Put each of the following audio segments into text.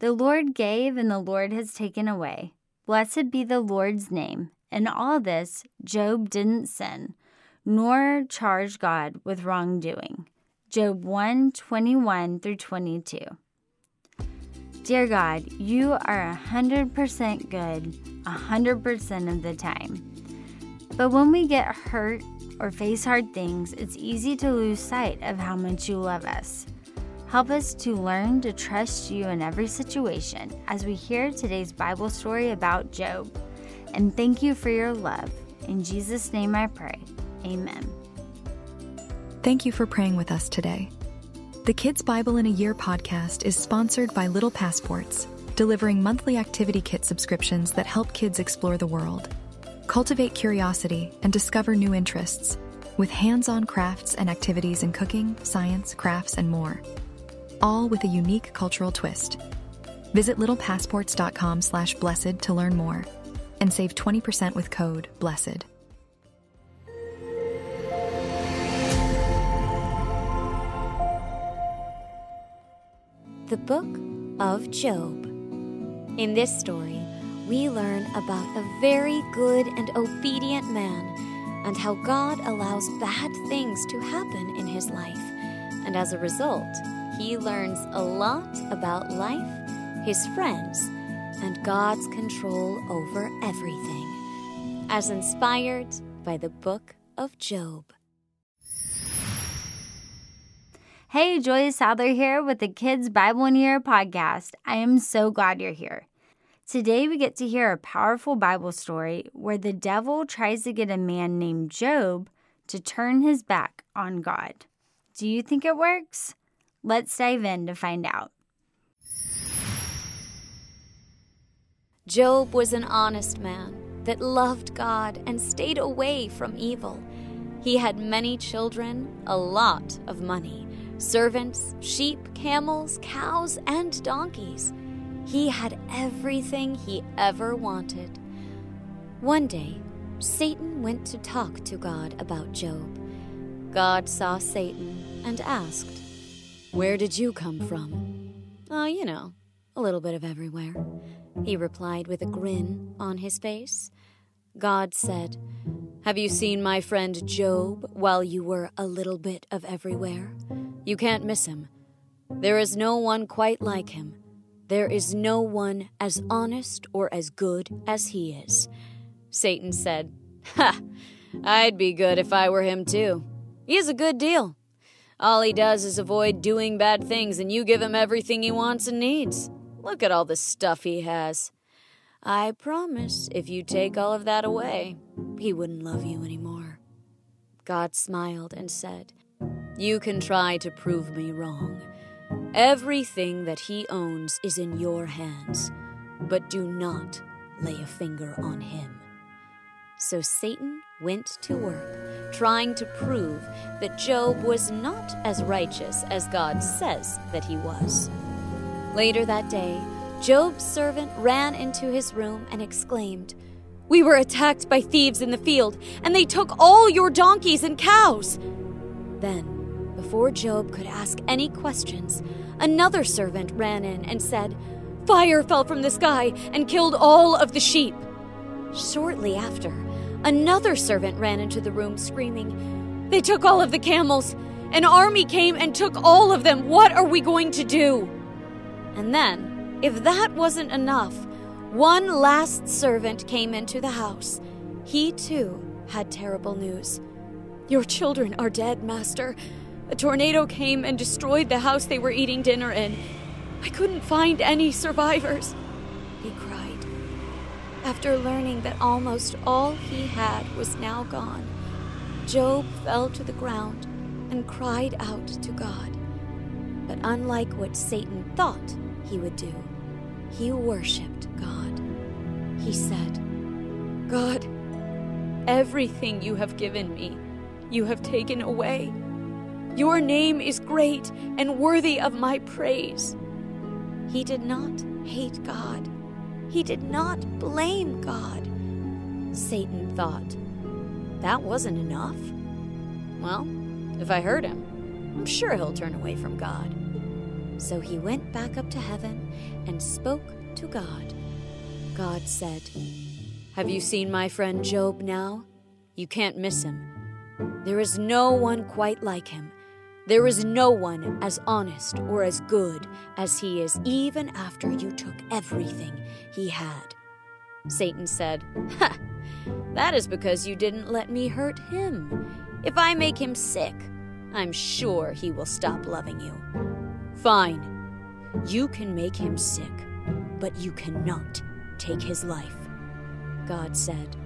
The Lord gave, and the Lord has taken away. Blessed be the Lord's name. In all this, Job didn't sin, nor charge God with wrongdoing. Job 1 21 through 22. Dear God, you are 100% good 100% of the time. But when we get hurt or face hard things, it's easy to lose sight of how much you love us. Help us to learn to trust you in every situation as we hear today's Bible story about Job. And thank you for your love. In Jesus' name I pray. Amen. Thank you for praying with us today. The Kids Bible in a Year podcast is sponsored by Little Passports, delivering monthly activity kit subscriptions that help kids explore the world, cultivate curiosity, and discover new interests, with hands on crafts and activities in cooking, science, crafts, and more all with a unique cultural twist. Visit littlepassports.com slash blessed to learn more and save 20% with code BLESSED. The Book of Job. In this story, we learn about a very good and obedient man and how God allows bad things to happen in his life. And as a result, he learns a lot about life, his friends, and God's control over everything, as inspired by the book of Job. Hey, Julia Sadler here with the Kids Bible in a Year podcast. I am so glad you're here. Today, we get to hear a powerful Bible story where the devil tries to get a man named Job to turn his back on God. Do you think it works? Let's dive in to find out. Job was an honest man that loved God and stayed away from evil. He had many children, a lot of money, servants, sheep, camels, cows, and donkeys. He had everything he ever wanted. One day, Satan went to talk to God about Job. God saw Satan and asked, where did you come from? Oh, you know, a little bit of everywhere, he replied with a grin on his face. God said, Have you seen my friend Job while you were a little bit of everywhere? You can't miss him. There is no one quite like him. There is no one as honest or as good as he is. Satan said, Ha! I'd be good if I were him too. He is a good deal. All he does is avoid doing bad things, and you give him everything he wants and needs. Look at all the stuff he has. I promise if you take all of that away, he wouldn't love you anymore. God smiled and said, You can try to prove me wrong. Everything that he owns is in your hands, but do not lay a finger on him. So Satan went to work, trying to prove that Job was not as righteous as God says that he was. Later that day, Job's servant ran into his room and exclaimed, We were attacked by thieves in the field, and they took all your donkeys and cows. Then, before Job could ask any questions, another servant ran in and said, Fire fell from the sky and killed all of the sheep. Shortly after, Another servant ran into the room screaming, They took all of the camels! An army came and took all of them! What are we going to do? And then, if that wasn't enough, one last servant came into the house. He too had terrible news. Your children are dead, Master. A tornado came and destroyed the house they were eating dinner in. I couldn't find any survivors. After learning that almost all he had was now gone, Job fell to the ground and cried out to God. But unlike what Satan thought he would do, he worshiped God. He said, God, everything you have given me, you have taken away. Your name is great and worthy of my praise. He did not hate God he did not blame God. Satan thought, that wasn't enough. Well, if I hurt him, I'm sure he'll turn away from God. So he went back up to heaven and spoke to God. God said, Have you seen my friend Job now? You can't miss him. There is no one quite like him. There is no one as honest or as good as he is, even after you took everything he had. Satan said, Ha! That is because you didn't let me hurt him. If I make him sick, I'm sure he will stop loving you. Fine. You can make him sick, but you cannot take his life, God said.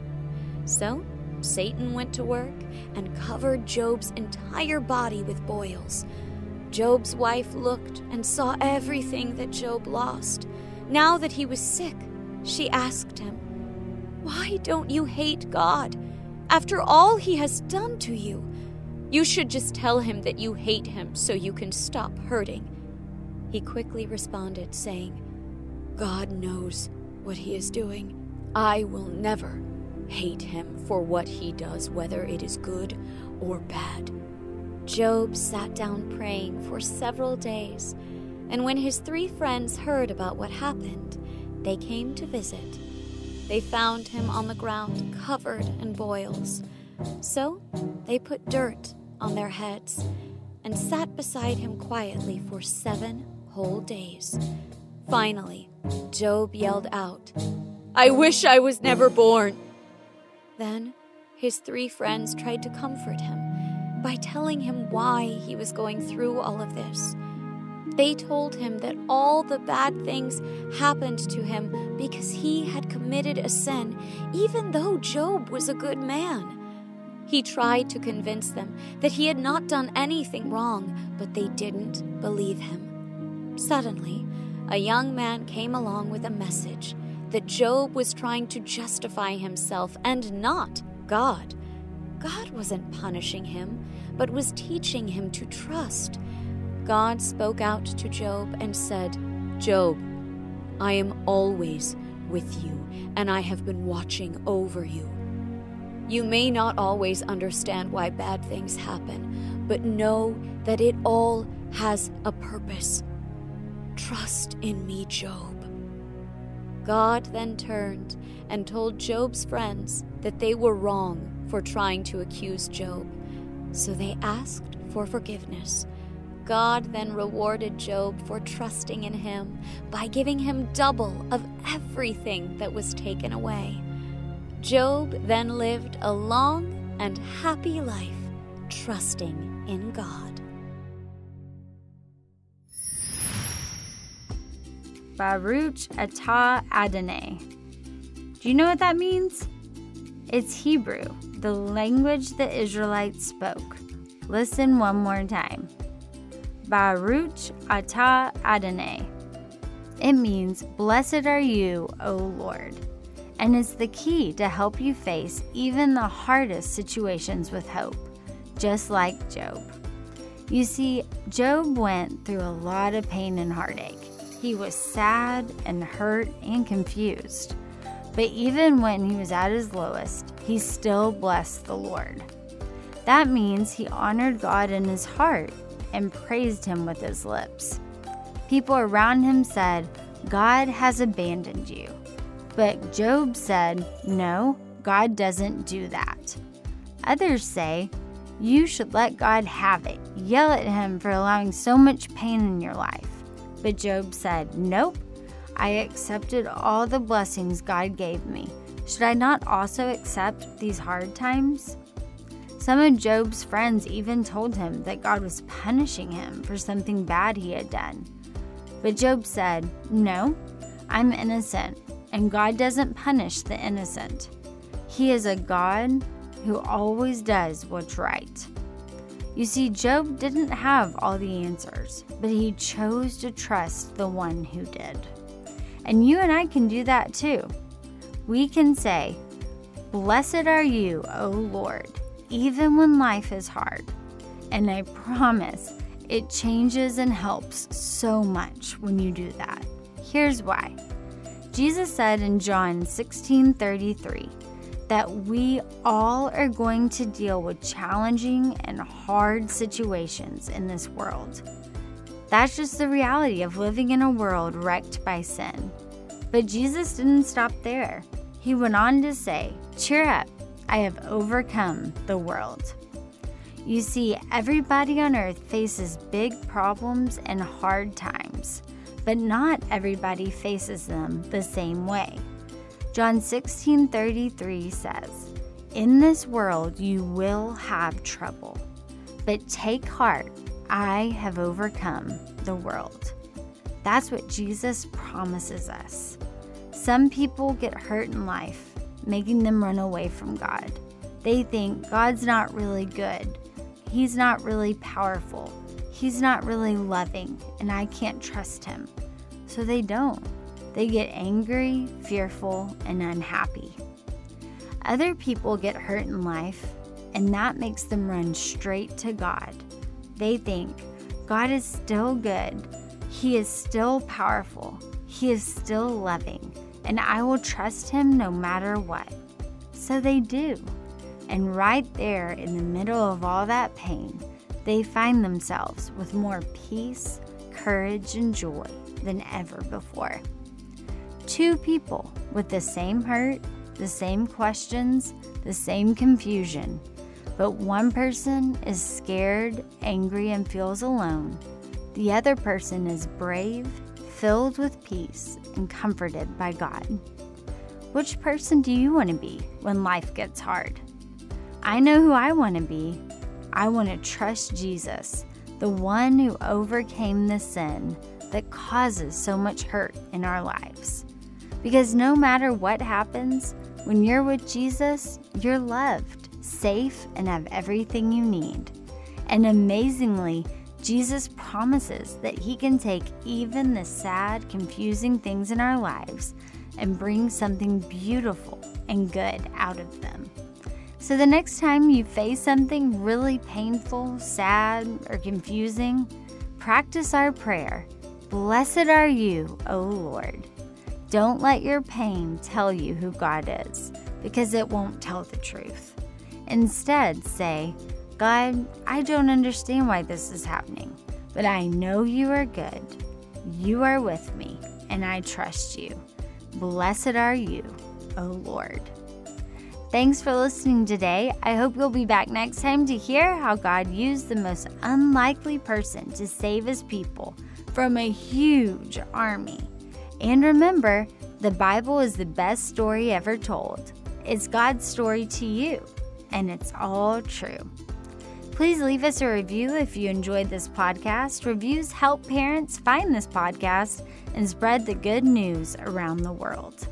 So Satan went to work and covered Job's entire body with boils. Job's wife looked and saw everything that Job lost. Now that he was sick, she asked him, Why don't you hate God? After all he has done to you, you should just tell him that you hate him so you can stop hurting. He quickly responded, saying, God knows what he is doing. I will never hate him for what he does, whether it is good or bad. Job sat down praying for several days, and when his three friends heard about what happened, they came to visit. They found him on the ground, covered in boils. So they put dirt on their heads and sat beside him quietly for seven whole days. Finally, Job yelled out, I wish I was never born. Then his three friends tried to comfort him by telling him why he was going through all of this. They told him that all the bad things happened to him because he had committed a sin, even though Job was a good man. He tried to convince them that he had not done anything wrong, but they didn't believe him. Suddenly, a young man came along with a message that Job was trying to justify himself and not God. God wasn't punishing him, but was teaching him to trust. God spoke out to Job and said, Job, I am always with you, and I have been watching over you. You may not always understand why bad things happen, but know that it all has a purpose. Trust in me, Job. God then turned and told Job's friends that they were wrong for trying to accuse Job. So they asked for forgiveness. God then rewarded Job for trusting in him by giving him double of everything that was taken away. Job then lived a long and happy life, trusting in God. Baruch atah Adonai. Do you know what that means? It's Hebrew, the language the Israelites spoke. Listen one more time. Baruch atah Adonai. It means, Blessed are you, O Lord, and is the key to help you face even the hardest situations with hope, just like Job. You see, Job went through a lot of pain and heartache. He was sad and hurt and confused. But even when he was at his lowest, he still blessed the Lord. That means he honored God in his heart and praised him with his lips. People around him said, God has abandoned you. But Job said, No, God doesn't do that. Others say, You should let God have it. Yell at him for allowing so much pain in your life. But Job said, Nope, I accepted all the blessings God gave me. Should I not also accept these hard times? Some of Job's friends even told him that God was punishing him for something bad he had done. But Job said, No, I'm innocent, and God doesn't punish the innocent. He is a God who always does what's right. You see, Job didn't have all the answers, but he chose to trust the one who did. And you and I can do that too. We can say, Blessed are you, O Lord, even when life is hard. And I promise it changes and helps so much when you do that. Here's why. Jesus said in John 16 33, that we all are going to deal with challenging and hard situations in this world. That's just the reality of living in a world wrecked by sin. But Jesus didn't stop there. He went on to say, Cheer up, I have overcome the world. You see, everybody on earth faces big problems and hard times, but not everybody faces them the same way. John 16:33 says, "In this world you will have trouble, but take heart, I have overcome the world." That's what Jesus promises us. Some people get hurt in life, making them run away from God. They think God's not really good. He's not really powerful. He's not really loving, and I can't trust him. So they don't. They get angry, fearful, and unhappy. Other people get hurt in life, and that makes them run straight to God. They think, God is still good, He is still powerful, He is still loving, and I will trust Him no matter what. So they do. And right there in the middle of all that pain, they find themselves with more peace, courage, and joy than ever before. Two people with the same hurt, the same questions, the same confusion, but one person is scared, angry, and feels alone. The other person is brave, filled with peace, and comforted by God. Which person do you want to be when life gets hard? I know who I want to be. I want to trust Jesus, the one who overcame the sin that causes so much hurt in our lives. Because no matter what happens, when you're with Jesus, you're loved, safe, and have everything you need. And amazingly, Jesus promises that He can take even the sad, confusing things in our lives and bring something beautiful and good out of them. So the next time you face something really painful, sad, or confusing, practice our prayer Blessed are you, O Lord. Don't let your pain tell you who God is, because it won't tell the truth. Instead, say, God, I don't understand why this is happening, but I know you are good. You are with me, and I trust you. Blessed are you, O Lord. Thanks for listening today. I hope you'll be back next time to hear how God used the most unlikely person to save his people from a huge army. And remember, the Bible is the best story ever told. It's God's story to you, and it's all true. Please leave us a review if you enjoyed this podcast. Reviews help parents find this podcast and spread the good news around the world.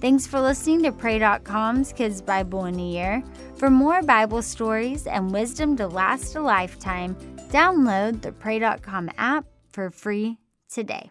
Thanks for listening to Pray.com's Kids Bible in a Year. For more Bible stories and wisdom to last a lifetime, download the Pray.com app for free today.